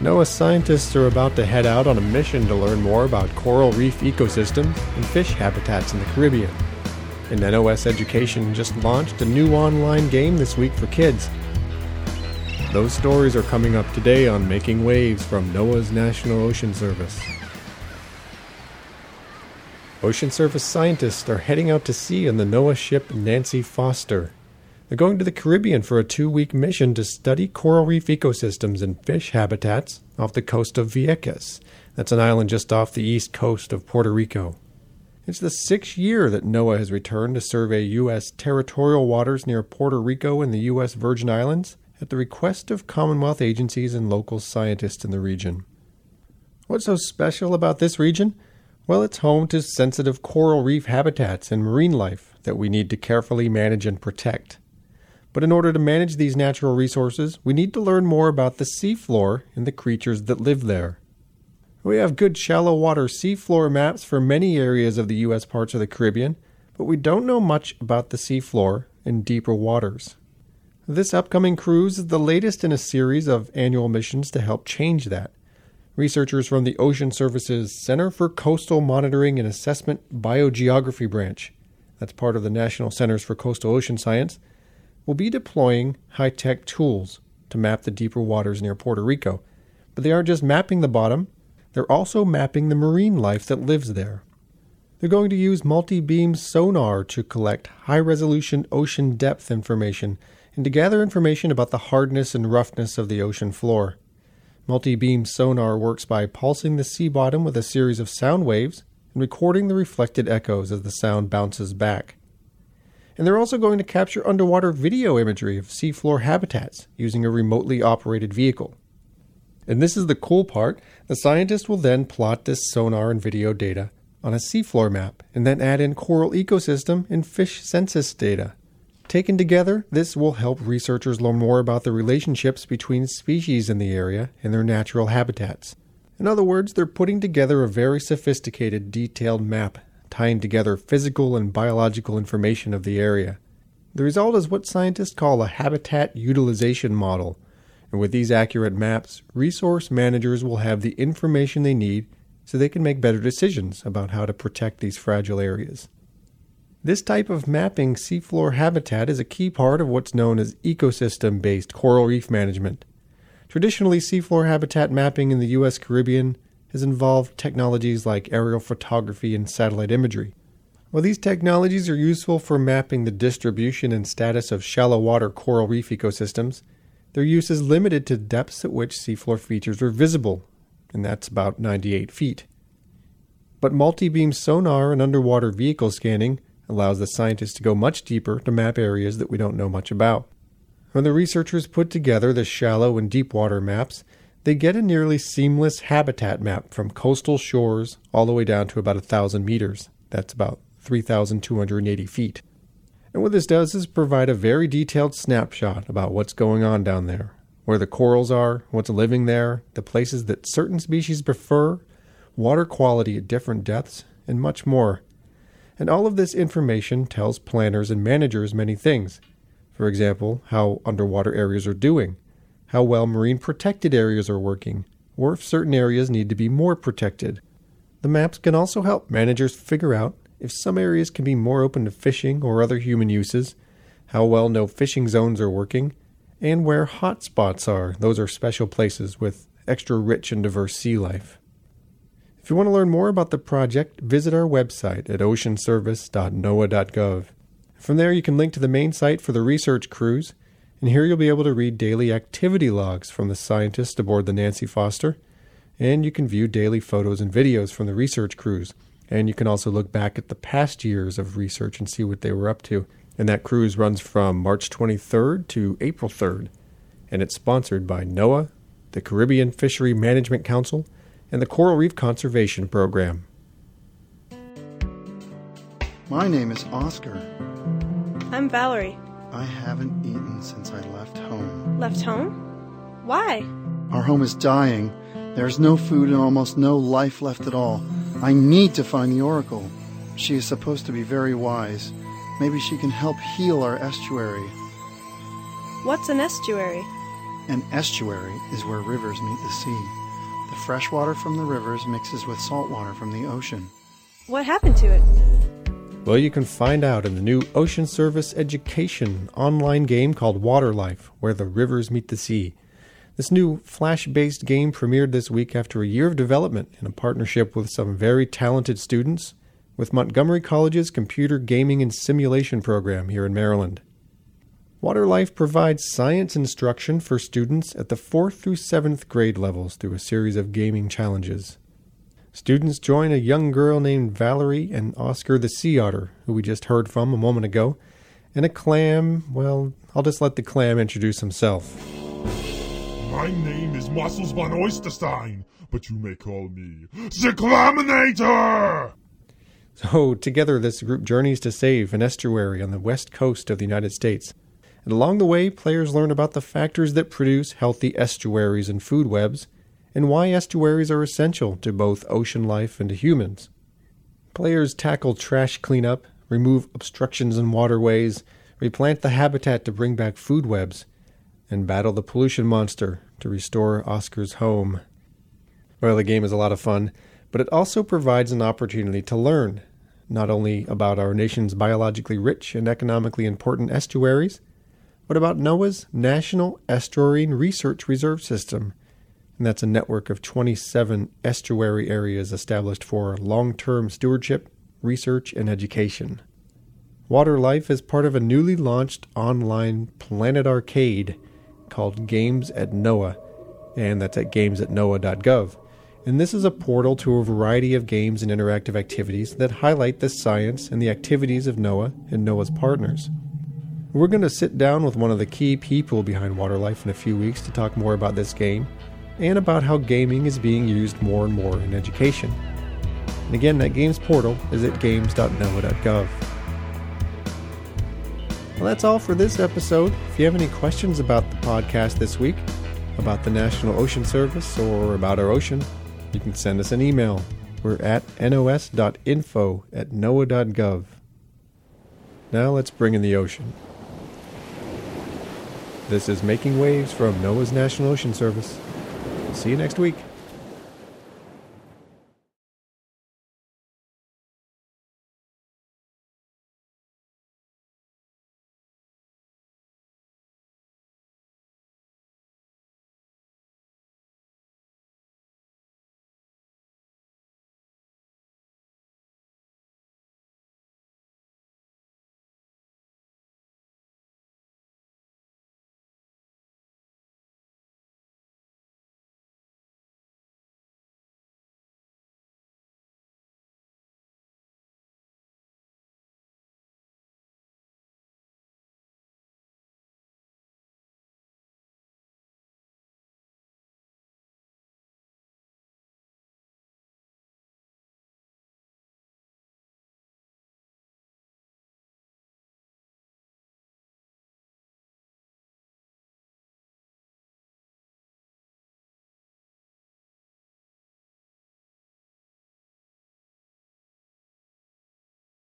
NOAA scientists are about to head out on a mission to learn more about coral reef ecosystems and fish habitats in the Caribbean. And NOS Education just launched a new online game this week for kids. Those stories are coming up today on Making Waves from NOAA's National Ocean Service. Ocean Service scientists are heading out to sea on the NOAA ship Nancy Foster. They're going to the Caribbean for a two week mission to study coral reef ecosystems and fish habitats off the coast of Vieques. That's an island just off the east coast of Puerto Rico. It's the sixth year that NOAA has returned to survey U.S. territorial waters near Puerto Rico and the U.S. Virgin Islands at the request of Commonwealth agencies and local scientists in the region. What's so special about this region? Well, it's home to sensitive coral reef habitats and marine life that we need to carefully manage and protect. But in order to manage these natural resources, we need to learn more about the seafloor and the creatures that live there. We have good shallow water seafloor maps for many areas of the U.S. parts of the Caribbean, but we don't know much about the seafloor in deeper waters. This upcoming cruise is the latest in a series of annual missions to help change that. Researchers from the Ocean Service's Center for Coastal Monitoring and Assessment Biogeography Branch, that's part of the National Centers for Coastal Ocean Science, will be deploying high tech tools to map the deeper waters near Puerto Rico. But they aren't just mapping the bottom, they're also mapping the marine life that lives there. They're going to use multi beam sonar to collect high resolution ocean depth information and to gather information about the hardness and roughness of the ocean floor. Multi beam sonar works by pulsing the sea bottom with a series of sound waves and recording the reflected echoes as the sound bounces back. And they're also going to capture underwater video imagery of seafloor habitats using a remotely operated vehicle. And this is the cool part the scientists will then plot this sonar and video data on a seafloor map and then add in coral ecosystem and fish census data. Taken together, this will help researchers learn more about the relationships between species in the area and their natural habitats. In other words, they're putting together a very sophisticated, detailed map tying together physical and biological information of the area. The result is what scientists call a habitat utilization model. And with these accurate maps, resource managers will have the information they need so they can make better decisions about how to protect these fragile areas. This type of mapping seafloor habitat is a key part of what's known as ecosystem based coral reef management. Traditionally, seafloor habitat mapping in the U.S. Caribbean has involved technologies like aerial photography and satellite imagery. While these technologies are useful for mapping the distribution and status of shallow water coral reef ecosystems, their use is limited to depths at which seafloor features are visible, and that's about 98 feet. But multi beam sonar and underwater vehicle scanning allows the scientists to go much deeper to map areas that we don't know much about. When the researchers put together the shallow and deep water maps, they get a nearly seamless habitat map from coastal shores all the way down to about a thousand meters. That's about 3,280 feet. And what this does is provide a very detailed snapshot about what's going on down there, where the corals are, what's living there, the places that certain species prefer, water quality at different depths, and much more. And all of this information tells planners and managers many things. For example, how underwater areas are doing, how well marine protected areas are working, or if certain areas need to be more protected. The maps can also help managers figure out if some areas can be more open to fishing or other human uses, how well no fishing zones are working, and where hot spots are. Those are special places with extra rich and diverse sea life. If you want to learn more about the project, visit our website at oceanservice.noaa.gov. From there, you can link to the main site for the research cruise and here you'll be able to read daily activity logs from the scientists aboard the Nancy Foster, and you can view daily photos and videos from the research cruise. And you can also look back at the past years of research and see what they were up to. And that cruise runs from March 23rd to April 3rd. And it's sponsored by NOAA, the Caribbean Fishery Management Council, and the Coral Reef Conservation Program. My name is Oscar. I'm Valerie. I haven't eaten since I left home. Left home? Why? Our home is dying. There's no food and almost no life left at all. I need to find the Oracle. She is supposed to be very wise. Maybe she can help heal our estuary. What's an estuary? An estuary is where rivers meet the sea. The fresh water from the rivers mixes with salt water from the ocean. What happened to it? Well, you can find out in the new Ocean Service Education online game called Water Life, where the rivers meet the sea. This new flash based game premiered this week after a year of development in a partnership with some very talented students with Montgomery College's Computer Gaming and Simulation program here in Maryland. Water Life provides science instruction for students at the 4th through 7th grade levels through a series of gaming challenges. Students join a young girl named Valerie and Oscar the sea otter, who we just heard from a moment ago, and a clam. Well, I'll just let the clam introduce himself. My name is Muscles von Oysterstein, but you may call me the Claminator! So, together, this group journeys to save an estuary on the west coast of the United States. And along the way, players learn about the factors that produce healthy estuaries and food webs, and why estuaries are essential to both ocean life and to humans. Players tackle trash cleanup, remove obstructions in waterways, replant the habitat to bring back food webs, and battle the pollution monster to restore Oscar's home. Well, the game is a lot of fun, but it also provides an opportunity to learn not only about our nation's biologically rich and economically important estuaries, but about NOAA's National Estuarine Research Reserve System. And that's a network of 27 estuary areas established for long term stewardship, research, and education. Water Life is part of a newly launched online Planet Arcade called Games at NOAA, and that's at games@noaa.gov. And this is a portal to a variety of games and interactive activities that highlight the science and the activities of NOAA and NOAA's partners. We're going to sit down with one of the key people behind Water Life in a few weeks to talk more about this game and about how gaming is being used more and more in education. And again, that games portal is at games.noaa.gov. Well, that's all for this episode. If you have any questions about the podcast this week, about the National Ocean Service, or about our ocean, you can send us an email. We're at nos.info at noaa.gov. Now let's bring in the ocean. This is Making Waves from NOAA's National Ocean Service. See you next week.